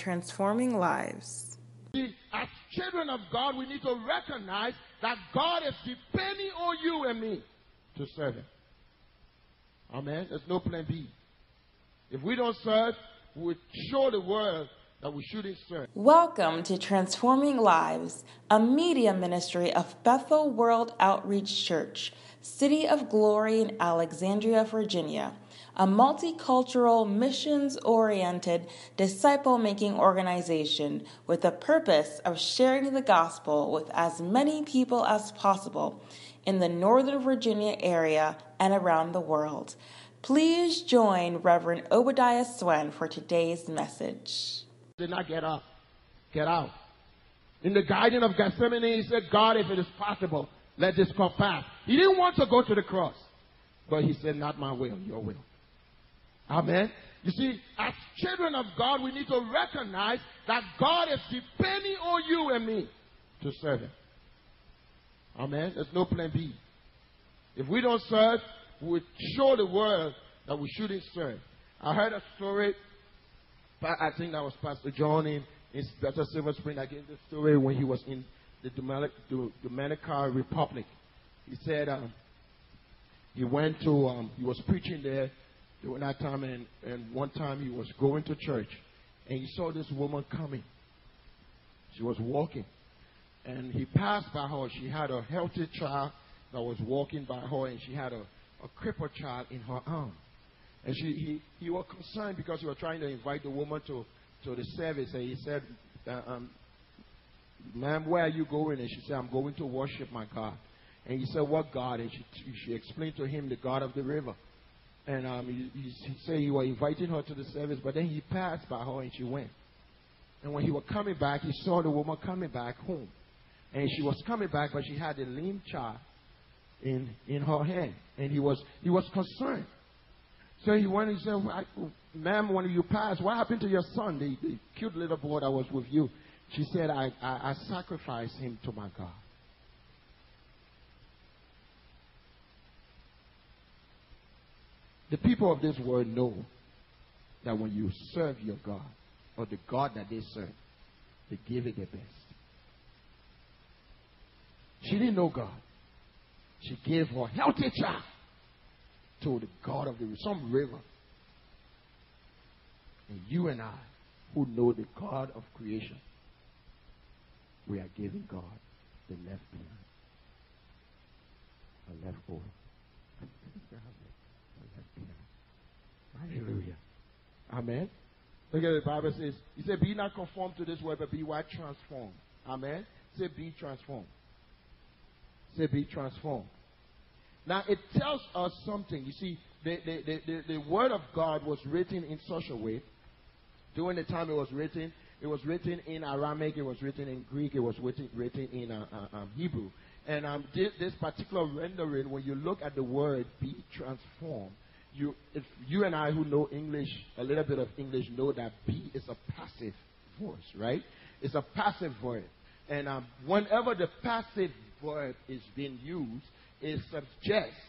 transforming lives. As children of God, we need to recognize that God is depending on you and me to serve Him. Amen. There's no plan B. If we don't serve, we will show the world that we shouldn't serve. Welcome to Transforming Lives, a media ministry of Bethel World Outreach Church, City of Glory in Alexandria, Virginia, a multicultural, missions oriented, disciple making organization with the purpose of sharing the gospel with as many people as possible in the Northern Virginia area and around the world. Please join Reverend Obadiah Swen for today's message. Did not get up. Get out. In the Garden of Gethsemane, he said, God, if it is possible, let this cup pass. He didn't want to go to the cross. But he said, Not my will, your will. Amen. You see, as children of God, we need to recognize that God is depending on you and me to serve Him. Amen. There's no plan B. If we don't serve, we show the world that we shouldn't serve. I heard a story, I think that was Pastor John in, in Bethel Silver Spring. I gave the story when he was in the Dominican Republic. He said um, he went to, um, he was preaching there during that time, and, and one time he was going to church, and he saw this woman coming. She was walking, and he passed by her. She had a healthy child that was walking by her, and she had a, a crippled child in her arm. And she, he, he was concerned because he was trying to invite the woman to, to the service, and he said, uh, um, Ma'am, where are you going? And she said, I'm going to worship my God. And he said, What God? And she, she explained to him the God of the river. And um, he, he, said he was inviting her to the service, but then he passed by her and she went. And when he was coming back, he saw the woman coming back home. And she was coming back, but she had a lame child in, in her hand. And he was, he was concerned. So he went and said, Ma'am, when you passed, what happened to your son, the, the cute little boy that was with you? She said, I, I, I sacrificed him to my God. The people of this world know that when you serve your God, or the God that they serve, they give it their best. She didn't know God. She gave her healthy child to the God of the some river. And you and I, who know the God of creation, we are giving God the left behind, a left over. Hallelujah. Amen. Look at the Bible says, He said, Be not conformed to this world, but be what transformed. Amen. Say, Be transformed. Say, Be transformed. Now, it tells us something. You see, the, the, the, the, Word of God was written in such a way. During the time it was written, it was written in Aramaic, it was written in Greek, it was written, written in uh, uh, um, Hebrew. And um, this, this particular rendering, when you look at the word be transformed, you, if you and I who know English, a little bit of English, know that be is a passive voice, right? It's a passive word. And um, whenever the passive verb is being used, it suggests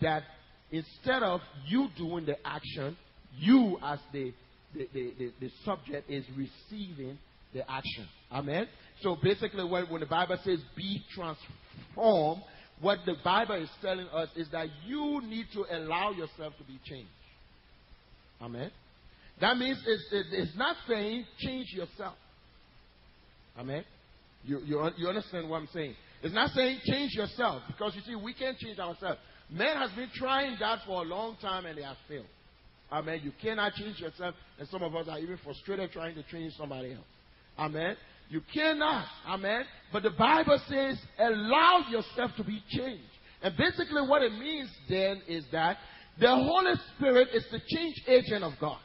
that instead of you doing the action, you as the, the, the, the, the subject is receiving the action. Amen? So basically, when, when the Bible says be transformed, what the Bible is telling us is that you need to allow yourself to be changed. Amen. That means it's, it's not saying change yourself. Amen. You, you, you understand what I'm saying? It's not saying change yourself because you see, we can't change ourselves. Man has been trying that for a long time and they have failed. Amen. You cannot change yourself, and some of us are even frustrated trying to change somebody else. Amen. You cannot. Amen. But the Bible says, allow yourself to be changed. And basically, what it means then is that the Holy Spirit is the change agent of God.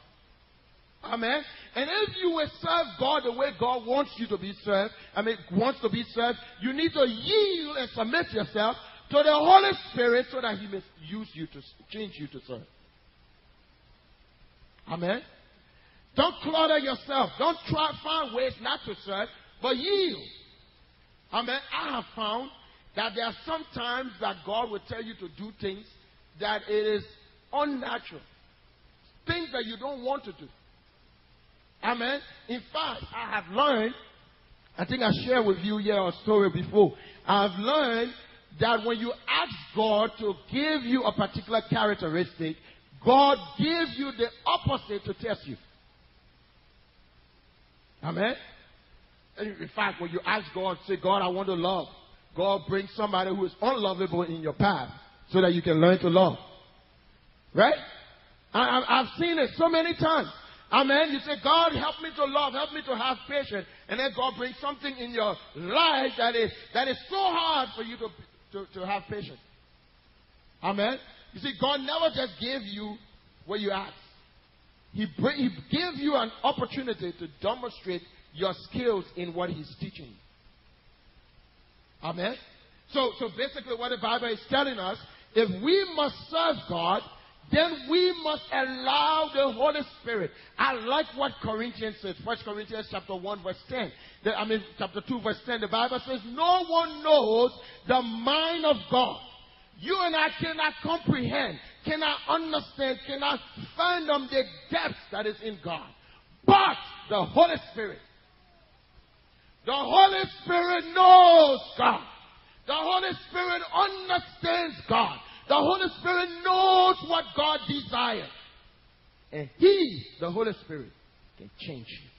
Amen. And if you will serve God the way God wants you to be served, I mean, wants to be served, you need to yield and submit yourself to the Holy Spirit so that He may use you to change you to serve. Amen. Don't clutter yourself. Don't try find ways not to serve, but yield. I mean, I have found that there are some times that God will tell you to do things that it is unnatural. Things that you don't want to do. Amen. In fact, I have learned, I think I shared with you here a story before. I've learned that when you ask God to give you a particular characteristic, God gives you the opposite to test you. Amen. In fact, when you ask God, say, God, I want to love. God brings somebody who is unlovable in your path so that you can learn to love. Right? I, have seen it so many times. Amen. You say, God, help me to love, help me to have patience. And then God brings something in your life that is, that is so hard for you to, to, to have patience. Amen. You see, God never just gave you what you ask. He, he gave you an opportunity to demonstrate your skills in what He's teaching. Amen. So, so basically, what the Bible is telling us, if we must serve God, then we must allow the Holy Spirit. I like what Corinthians says. First Corinthians chapter 1 verse 10. The, I mean chapter 2 verse 10. The Bible says, No one knows the mind of God. You and I cannot comprehend, cannot understand, cannot fathom the depth that is in God. But the Holy Spirit. The Holy Spirit knows God. The Holy Spirit understands God. The Holy Spirit knows what God desires. And He, the Holy Spirit, can change you,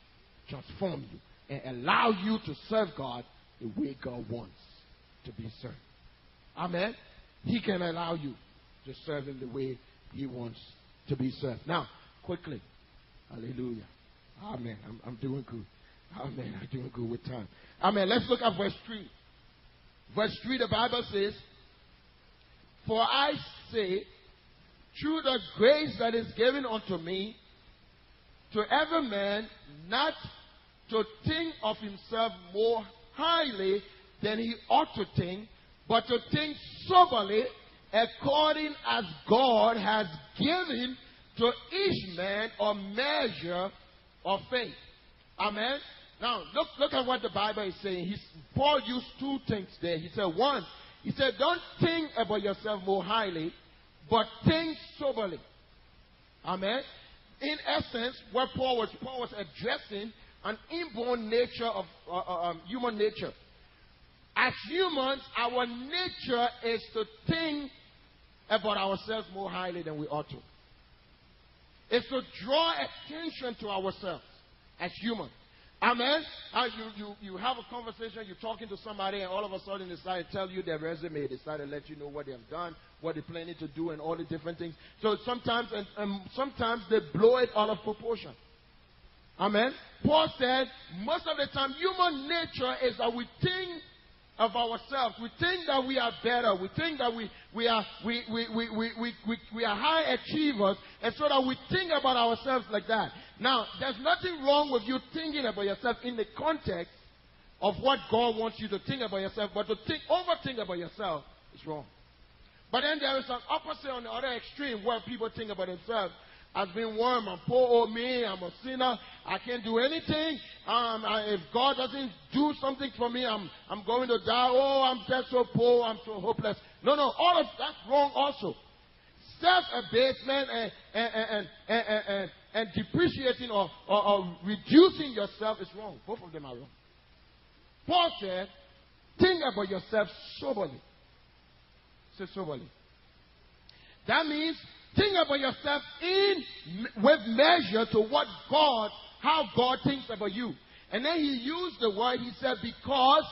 transform you, and allow you to serve God the way God wants to be served. Amen. He can allow you to serve Him the way He wants to be served. Now, quickly. Hallelujah. Amen. I'm, I'm doing good. Amen. I'm doing good with time. Amen. Let's look at verse 3. Verse 3, the Bible says, for I say, through the grace that is given unto me, to every man not to think of himself more highly than he ought to think, but to think soberly according as God has given to each man a measure of faith. Amen. Now look look at what the Bible is saying. He's, Paul used two things there. He said one, he said, Don't think about yourself more highly, but think soberly. Amen. In essence, what Paul was, Paul was addressing an inborn nature of uh, uh, um, human nature. As humans, our nature is to think about ourselves more highly than we ought to. It's to draw attention to ourselves as humans. Amen. And you, you, you have a conversation, you're talking to somebody, and all of a sudden they start to tell you their resume. They start to let you know what they have done, what they're planning to do, and all the different things. So sometimes, and, and sometimes they blow it out of proportion. Amen. Paul said, most of the time, human nature is that we think of ourselves. We think that we are better. We think that we, we, are, we, we, we, we, we, we, we are high achievers. And so that we think about ourselves like that. Now, there's nothing wrong with you thinking about yourself in the context of what God wants you to think about yourself. But to think, overthink about yourself is wrong. But then there is an opposite on the other extreme where people think about themselves has been warm and poor old me. I'm a sinner. I can't do anything. Um, I, if God doesn't do something for me, I'm, I'm going to die. Oh, I'm just so poor. I'm so hopeless. No, no, all of that's wrong also. Self-abasement and, and, and, and, and, and depreciating or, or, or reducing yourself is wrong. Both of them are wrong. Paul said, think about yourself soberly. Say soberly. That means Think about yourself in with measure to what God, how God thinks about you. And then he used the word, he said, because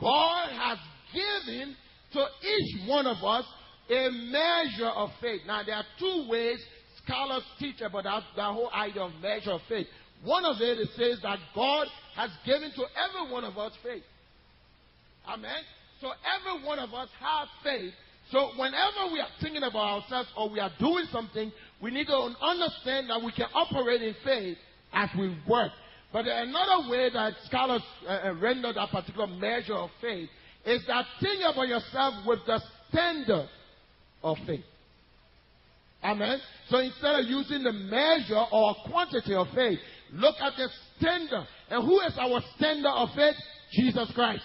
God has given to each one of us a measure of faith. Now, there are two ways scholars teach about that, that whole idea of measure of faith. One of it, it says that God has given to every one of us faith. Amen. So every one of us have faith so whenever we are thinking about ourselves or we are doing something, we need to understand that we can operate in faith as we work. But another way that scholars uh, uh, render that particular measure of faith is that think about yourself with the standard of faith. Amen. So instead of using the measure or quantity of faith, look at the standard. And who is our standard of faith? Jesus Christ.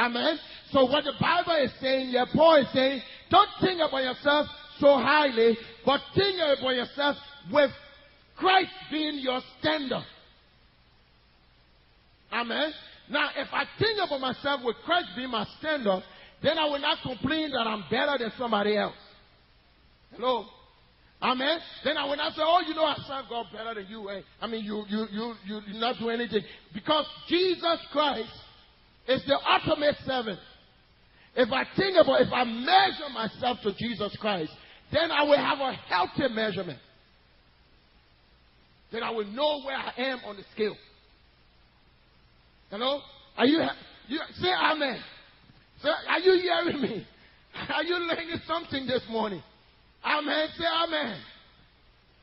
Amen. So what the Bible is saying here, Paul is saying, don't think about yourself so highly, but think about yourself with Christ being your standard. Amen. Now, if I think about myself with Christ being my standard, then I will not complain that I'm better than somebody else. Hello? Amen. Then I will not say, "Oh, you know, I serve God better than you." I mean, you, you, you, you not do anything because Jesus Christ is the ultimate servant. If I think about, if I measure myself to Jesus Christ, then I will have a healthy measurement. Then I will know where I am on the scale. Hello? Are you, you say amen? Say, are you hearing me? Are you learning something this morning? Amen. Say amen.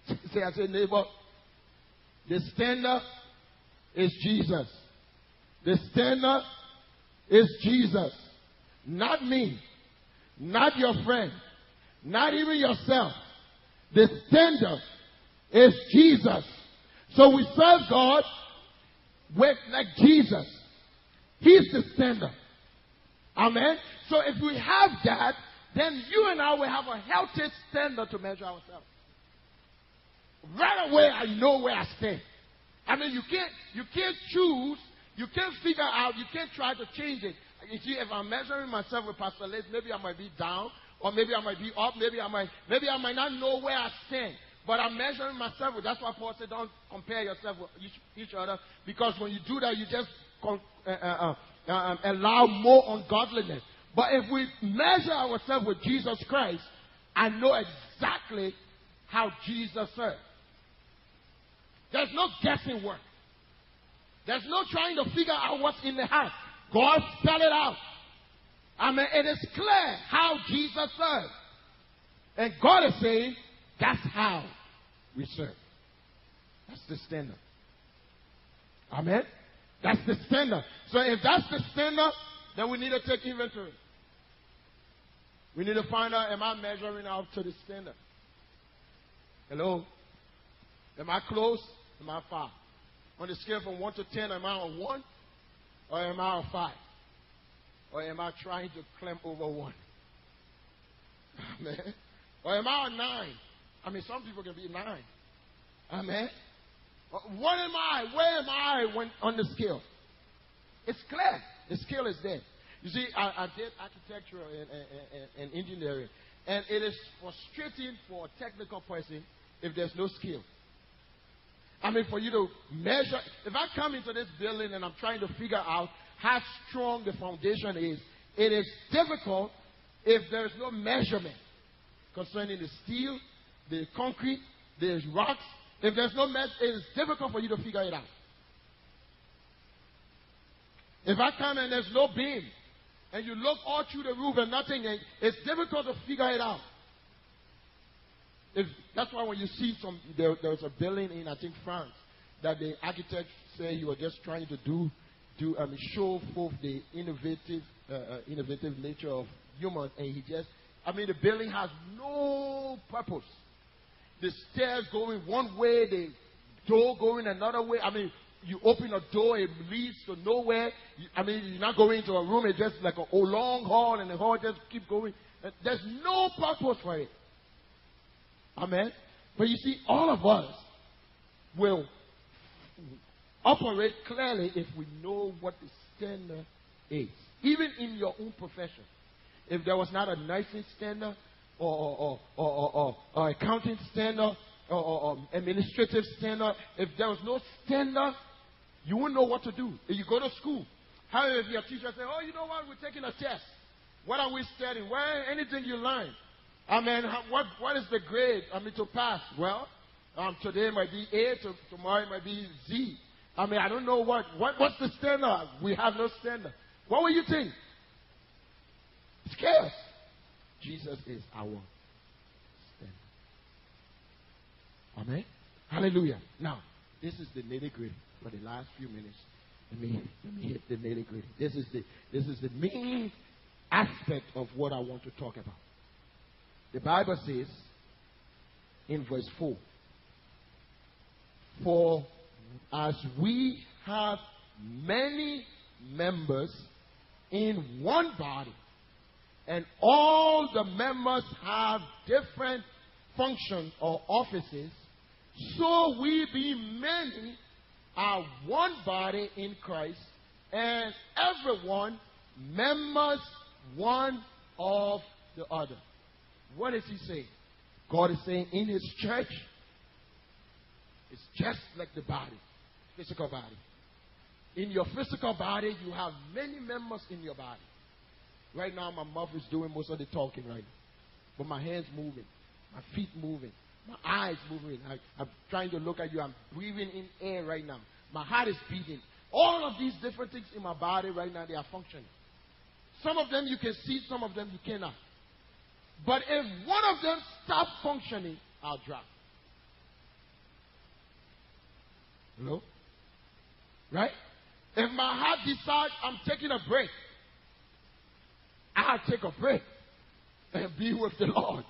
Say, I say, neighbor, the standard is Jesus. The standard is Jesus. Not me. Not your friend. Not even yourself. The standard is Jesus. So we serve God with like Jesus. He's the standard. Amen. So if we have that, then you and I will have a healthy standard to measure ourselves. Right away, I know where I stand. I mean, you can't, you can't choose, you can't figure out, you can't try to change it. You see, if I'm measuring myself with Pastor Les, maybe I might be down, or maybe I might be up, maybe I might, maybe I might not know where I stand. But I'm measuring myself with. That's why Paul said, don't compare yourself with each, each other, because when you do that, you just uh, uh, uh, um, allow more ungodliness. But if we measure ourselves with Jesus Christ, I know exactly how Jesus served. There's no guessing work. There's no trying to figure out what's in the heart. God spelled it out. I mean, it is clear how Jesus served. And God is saying, that's how we serve. That's the standard. Amen? That's the standard. So if that's the standard, then we need to take inventory. We need to find out, am I measuring up to the standard? Hello? Am I close? Am I far? On the scale from 1 to 10, am I on 1? Or am I on 5? Or am I trying to climb over 1? Amen. Or am I on 9? I mean, some people can be 9. Amen. What am I? Where am I when on the scale? It's clear. The scale is there. You see, I, I did architecture and, and, and, engineering, and it is frustrating for a technical person if there's no skill. I mean, for you to measure, if I come into this building and I'm trying to figure out how strong the foundation is, it is difficult if there's no measurement concerning the steel, the concrete, the rocks. If there's no measurement, it is difficult for you to figure it out. If I come and there's no beam, and you look all through the roof and nothing, it's difficult to figure it out. If, that's why when you see some, there, there was a building in I think France that the architect said he was just trying to do, do um, show forth the innovative, uh, uh, innovative nature of humans, and he just, I mean, the building has no purpose. The stairs going one way, the door going another way. I mean, you open a door, it leads to nowhere. I mean, you're not going into a room, it's just like a, a long hall, and the hall just keep going. There's no purpose for it. Amen. But you see, all of us will operate clearly if we know what the standard is. Even in your own profession. If there was not a nursing standard or, or, or, or, accounting standard or, administrative standard, if there was no standard, you wouldn't know what to do. If you go to school, how if your teacher say, "Oh, you know what? We're taking a test. What are we studying? Where anything you learn? I mean, what what is the grade? I mean, to pass. Well, um, today might be A. To, tomorrow might be Z. I mean, I don't know what what what's the standard. We have no standard. What will you think? It's chaos. Jesus is our standard. Amen. Hallelujah. Now, this is the nitty gritty for the last few minutes. Let me, let me hit the nitty gritty. This is the, this is the main aspect of what I want to talk about. The Bible says in verse 4 For as we have many members in one body, and all the members have different functions or offices, so we be many are one body in Christ, and everyone members one of the other. What is he saying? God is saying in his church, it's just like the body, physical body. In your physical body, you have many members in your body. Right now, my mouth is doing most of the talking right now. But my hands moving, my feet moving, my eyes moving. I, I'm trying to look at you. I'm breathing in air right now. My heart is beating. All of these different things in my body right now, they are functioning. Some of them you can see, some of them you cannot. But if one of them stops functioning, I'll drop. Hello? Right? If my heart decides I'm taking a break, I'll take a break and be with the Lord.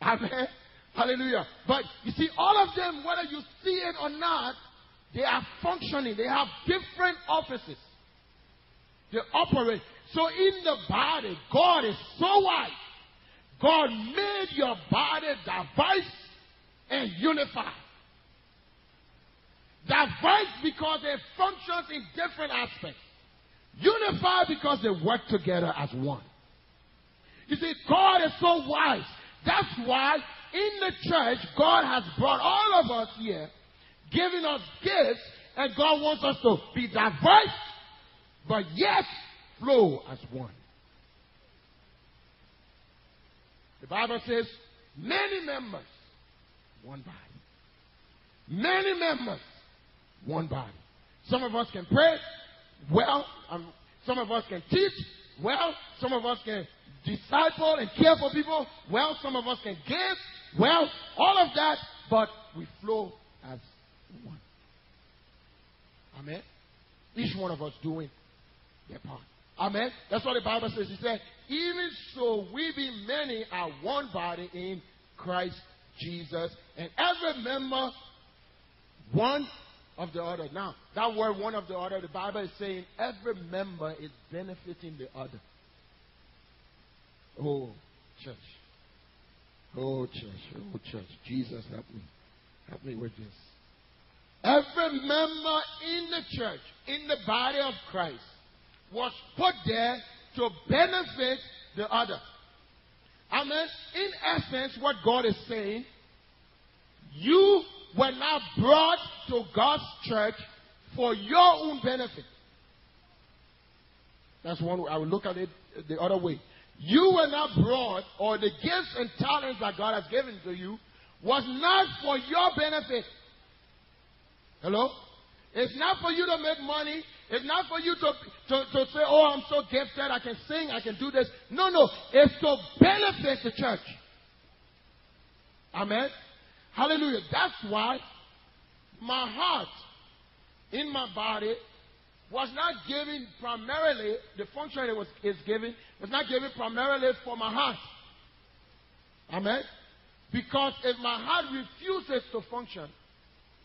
Amen. Hallelujah. But you see, all of them, whether you see it or not, they are functioning. They have different offices. They operate. So in the body, God is so wise. God made your body diverse and unified. Diverse because it functions in different aspects. Unified because they work together as one. You see, God is so wise. That's why in the church, God has brought all of us here, giving us gifts, and God wants us to be diverse, but yet flow as one. The Bible says, many members, one body. Many members, one body. Some of us can pray well, um, some of us can teach well, some of us can disciple and care for people well, some of us can give well, all of that, but we flow as one. Amen. Each one of us doing their part. Amen. That's what the Bible says. He said, Even so, we be many are one body in Christ Jesus, and every member one of the other. Now, that word one of the other, the Bible is saying every member is benefiting the other. Oh, church. Oh, church. Oh, church. Jesus, help me. Help me with this. Every member in the church, in the body of Christ, was put there to benefit the other. Amen. In essence, what God is saying, you were not brought to God's church for your own benefit. That's one way. I will look at it the other way. You were not brought, or the gifts and talents that God has given to you was not for your benefit. Hello? It's not for you to make money. It's not for you to, to, to say, oh, I'm so gifted, I can sing, I can do this. No, no. It's to benefit the church. Amen. Hallelujah. That's why my heart in my body was not given primarily, the function it was is given was not given primarily for my heart. Amen. Because if my heart refuses to function,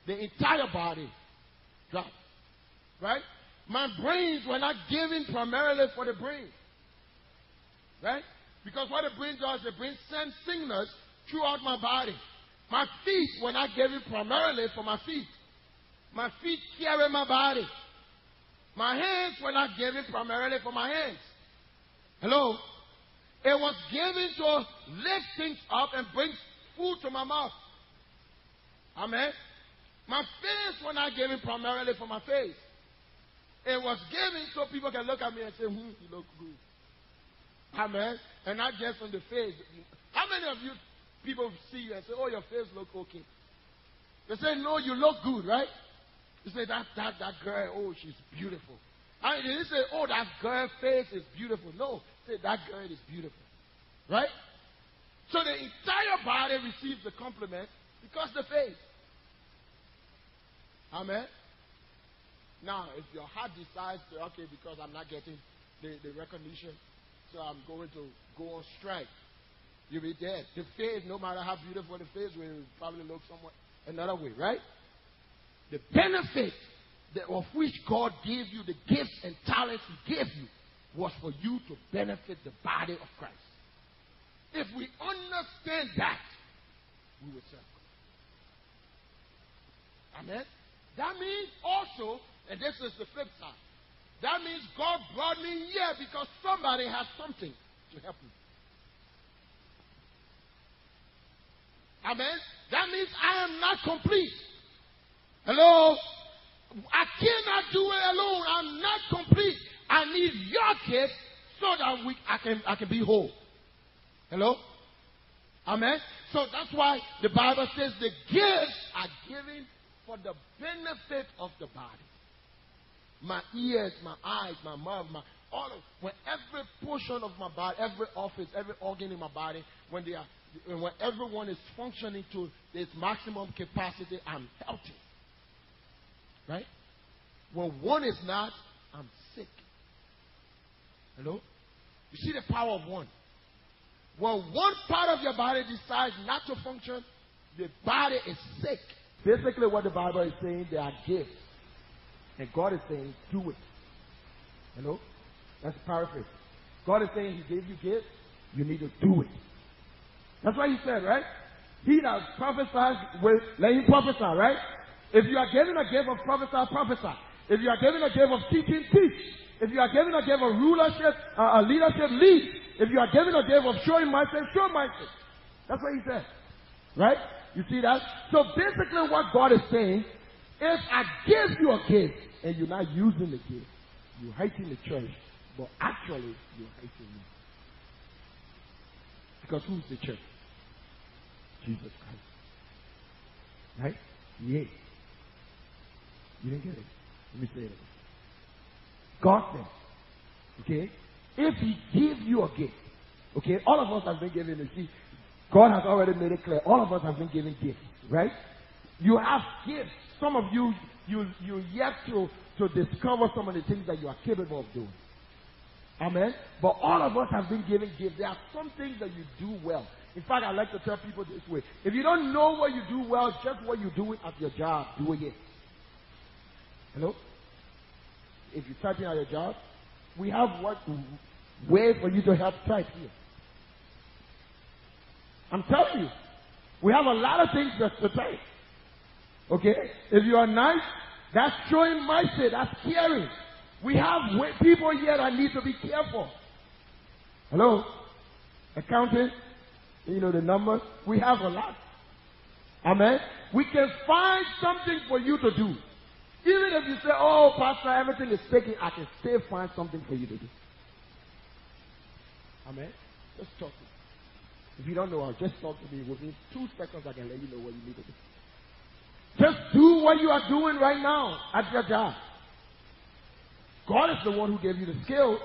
the entire body drops. Right? My brains were not given primarily for the brain. Right? Because what the brain does, the brain sends signals throughout my body. My feet were not given primarily for my feet. My feet carry my body. My hands were not given primarily for my hands. Hello? It was given to lift things up and bring food to my mouth. Amen. My face was not given primarily for my face. It was given so people can look at me and say, hmm, you look good. Amen. And not just on the face. How many of you people see you and say, oh, your face look okay? They say, no, you look good, right? You say, that, that, that girl, oh, she's beautiful. I mean, they didn't say, oh, that girl face is beautiful. No, say, that girl is beautiful. Right? So the entire body receives the compliment because the face. Amen. Now, if your heart decides to, okay, because I'm not getting the, the recognition, so I'm going to go on strike, you'll be dead. The face, no matter how beautiful the face will probably look somewhat another way, right? The benefit of which God gave you, the gifts and talents He gave you, was for you to benefit the body of Christ. If we understand that, we will serve Amen. That means also, and this is the flip side, that means God brought me here because somebody has something to help me. Amen. That means I am not complete. Hello? I cannot do it alone. I'm not complete. I need your gift so that we, I, can, I can be whole. Hello? Amen? So that's why the Bible says the gifts are given for the benefit of the body. My ears, my eyes, my mouth, my all of when every portion of my body, every office, every organ in my body, when they are when everyone is functioning to its maximum capacity, I'm healthy. Right? When one is not, I'm sick. Hello? You see the power of one. When one part of your body decides not to function, the body is sick. Basically, what the Bible is saying, they are gifts. And God is saying, do it. Hello? That's paraphrase. God is saying He gave you gifts, you need to do it. That's what He said, right? He that prophesies, let him prophesy, right? If you are given a gift of prophesy, prophesy. If you are given a gift of teaching, teach. If you are given a gift of rulership, uh, a leadership, lead. If you are given a gift of showing myself, show myself. That's what he said. Right? You see that? So basically what God is saying, if I give you a gift and you're not using the gift, you're hating the church, but actually you're hating me. Because who's the church? Jesus Christ. Right? Yeah. You didn't get it. Let me say it. Again. God said, okay, if He gives you a gift, okay, all of us have been given, you see, God has already made it clear. All of us have been given gifts, right? You have gifts. Some of you, you, you yet to, to discover some of the things that you are capable of doing. Amen. But all of us have been given gifts. There are some things that you do well. In fact, I like to tell people this way. If you don't know what you do well, just what you do at your job, do it. Hello? If you're typing at your job, we have what way for you to help type here. I'm telling you, we have a lot of things just to type. Okay? If you are nice, that's showing mercy, that's caring. We have people here that need to be careful. Hello? Accounting, you know the numbers. We have a lot. Amen. We can find something for you to do. Even if you say, oh, Pastor, everything is taken, I can still find something for you to do. Amen. Just talk to me. If you don't know how, just talk to me. Within two seconds, I can let you know what you need to do. Just do what you are doing right now at your job. God is the one who gave you the skill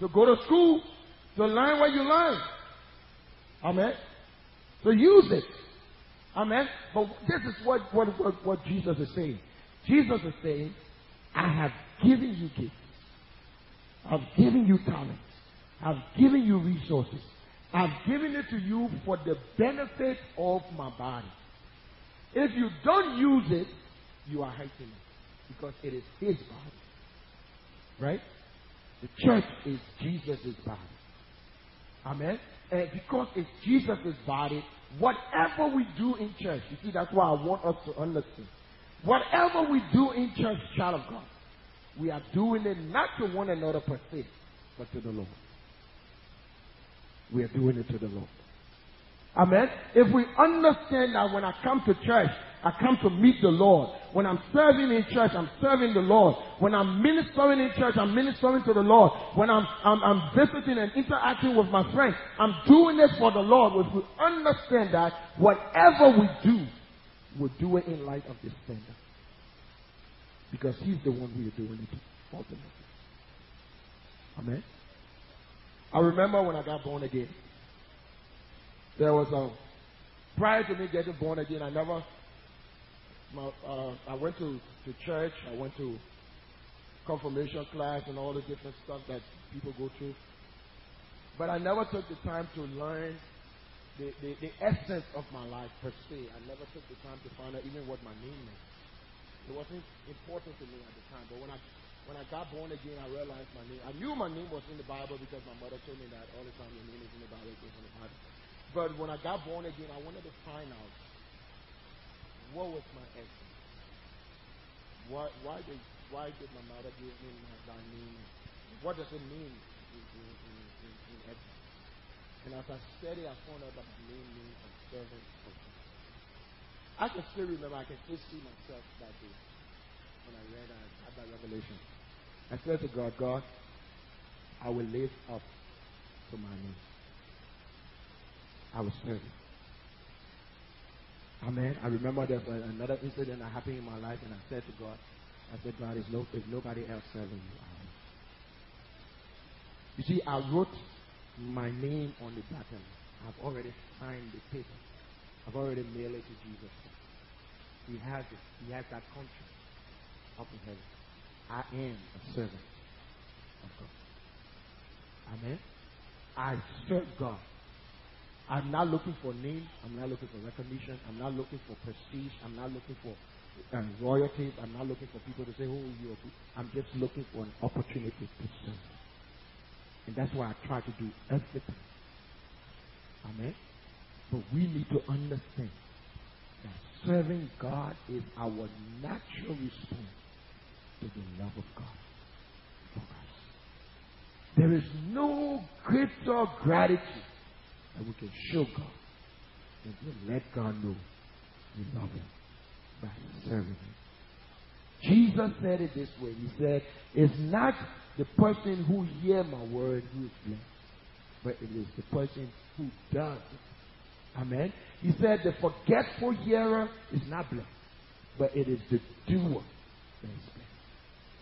to go to school to learn what you learn. Amen. So use it. Amen. But this is what, what, what, what Jesus is saying. Jesus is saying, I have given you gifts. I've given you talents. I've given you resources. I've given it to you for the benefit of my body. If you don't use it, you are hurting it because it is his body. Right? The church is Jesus' body. Amen? And because it's Jesus' body, whatever we do in church, you see, that's why I want us to understand. Whatever we do in church, child of God, we are doing it not to one another per se, but to the Lord. We are doing it to the Lord. Amen. If we understand that when I come to church, I come to meet the Lord. When I'm serving in church, I'm serving the Lord. When I'm ministering in church, I'm ministering to the Lord. When I'm, I'm, I'm visiting and interacting with my friends, I'm doing it for the Lord. If we understand that whatever we do, we do it in light of this standard. Because He's the one who is doing it ultimately. Amen. I remember when I got born again. There was a prior to me getting born again, I never my, uh, I went to, to church, I went to confirmation class and all the different stuff that people go through. But I never took the time to learn the, the, the essence of my life per se. I never took the time to find out even what my name meant. It wasn't important to me at the time. But when I when I got born again, I realized my name. I knew my name was in the Bible because my mother told me that all the time. Your name is in the Bible, it's in the Bible. But when I got born again, I wanted to find out what was my essence. why, why, did, why did my mother give me my, my name? What does it mean in, in, in, in, in And as I studied, I found out that my name means a servant of. I can still remember, I can still see myself that day when I read I had that revelation. I said to God, God, I will live up to my name. I was serve you. Amen. I remember there was another incident that happened in my life, and I said to God, I said, God, if, no, if nobody else serving you. You see, I wrote my name on the button. I've already signed the paper. I've already mailed it to Jesus. He has it. He has that contract up in heaven. I am a servant of God. Amen. I serve God. I'm not looking for name. I'm not looking for recognition. I'm not looking for prestige. I'm not looking for um. I'm not looking for people to say, oh, you're. I'm just looking for an opportunity to serve. And that's why I try to do everything. Amen. But we need to understand that serving God is our natural response to the love of God for us. There is no greater gratitude that we can show God than to let God know we love Him by serving Him. Jesus said it this way. He said, It's not the person who hear my word who is blessed, but it is the person who does it. Amen. He said the forgetful hearer is not blessed, but it is the doer that is blessed.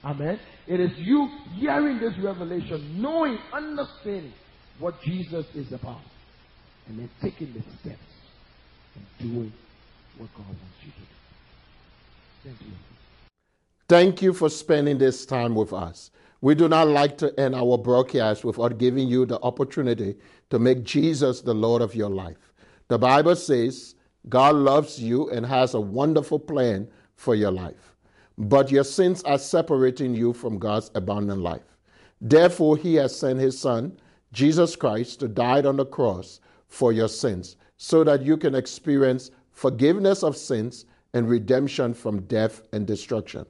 Amen. It is you hearing this revelation, knowing, understanding what Jesus is about, and then taking the steps and doing what God wants you to do. Thank you. Thank you for spending this time with us. We do not like to end our broadcast without giving you the opportunity to make Jesus the Lord of your life. The Bible says God loves you and has a wonderful plan for your life but your sins are separating you from God's abundant life. Therefore, He has sent His Son, Jesus Christ, to die on the cross for your sins, so that you can experience forgiveness of sins and redemption from death and destruction.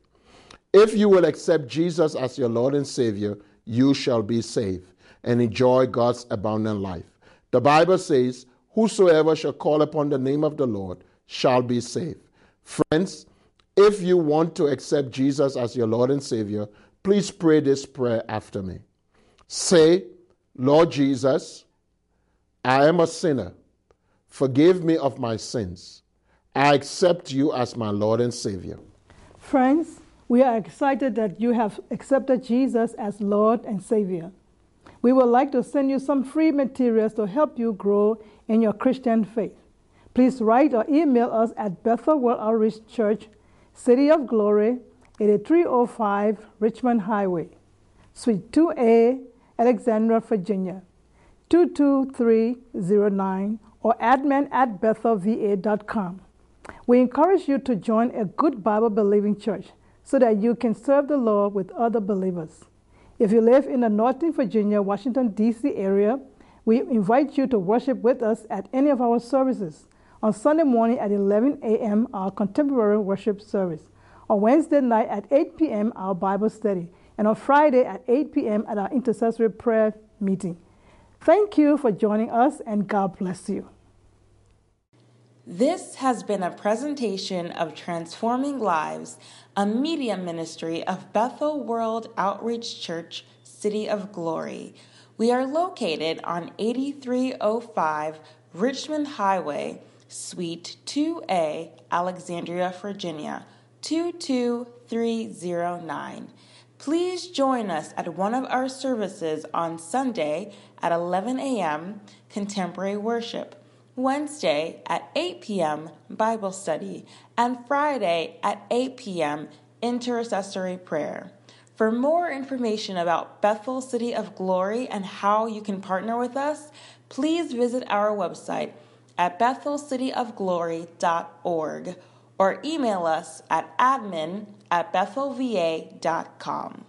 If you will accept Jesus as your Lord and Savior, you shall be saved and enjoy God's abundant life. The Bible says, Whosoever shall call upon the name of the Lord shall be saved. Friends, if you want to accept Jesus as your Lord and Savior, please pray this prayer after me. Say, Lord Jesus, I am a sinner. Forgive me of my sins. I accept you as my Lord and Savior. Friends, we are excited that you have accepted Jesus as Lord and Savior. We would like to send you some free materials to help you grow in your Christian faith. Please write or email us at Bethel World Outreach Church City of Glory, 8305 Richmond Highway, Suite 2A, Alexandria, Virginia, 22309, or admin at bethelva.com. We encourage you to join a good Bible believing church so that you can serve the Lord with other believers. If you live in the Northern Virginia, Washington, D.C. area, we invite you to worship with us at any of our services on Sunday morning at 11 a.m., our contemporary worship service. On Wednesday night at 8 p.m., our Bible study. And on Friday at 8 p.m., at our intercessory prayer meeting. Thank you for joining us, and God bless you. This has been a presentation of Transforming Lives, a media ministry of Bethel World Outreach Church, City of Glory. We are located on 8305 Richmond Highway Suite 2A, Alexandria, Virginia 22309. Please join us at one of our services on Sunday at 11 a.m. Contemporary Worship, Wednesday at 8 p.m. Bible Study, and Friday at 8 p.m. Intercessory Prayer. For more information about Bethel City of Glory and how you can partner with us, please visit our website at bethelcityofglory.org or email us at admin at bethelva.com.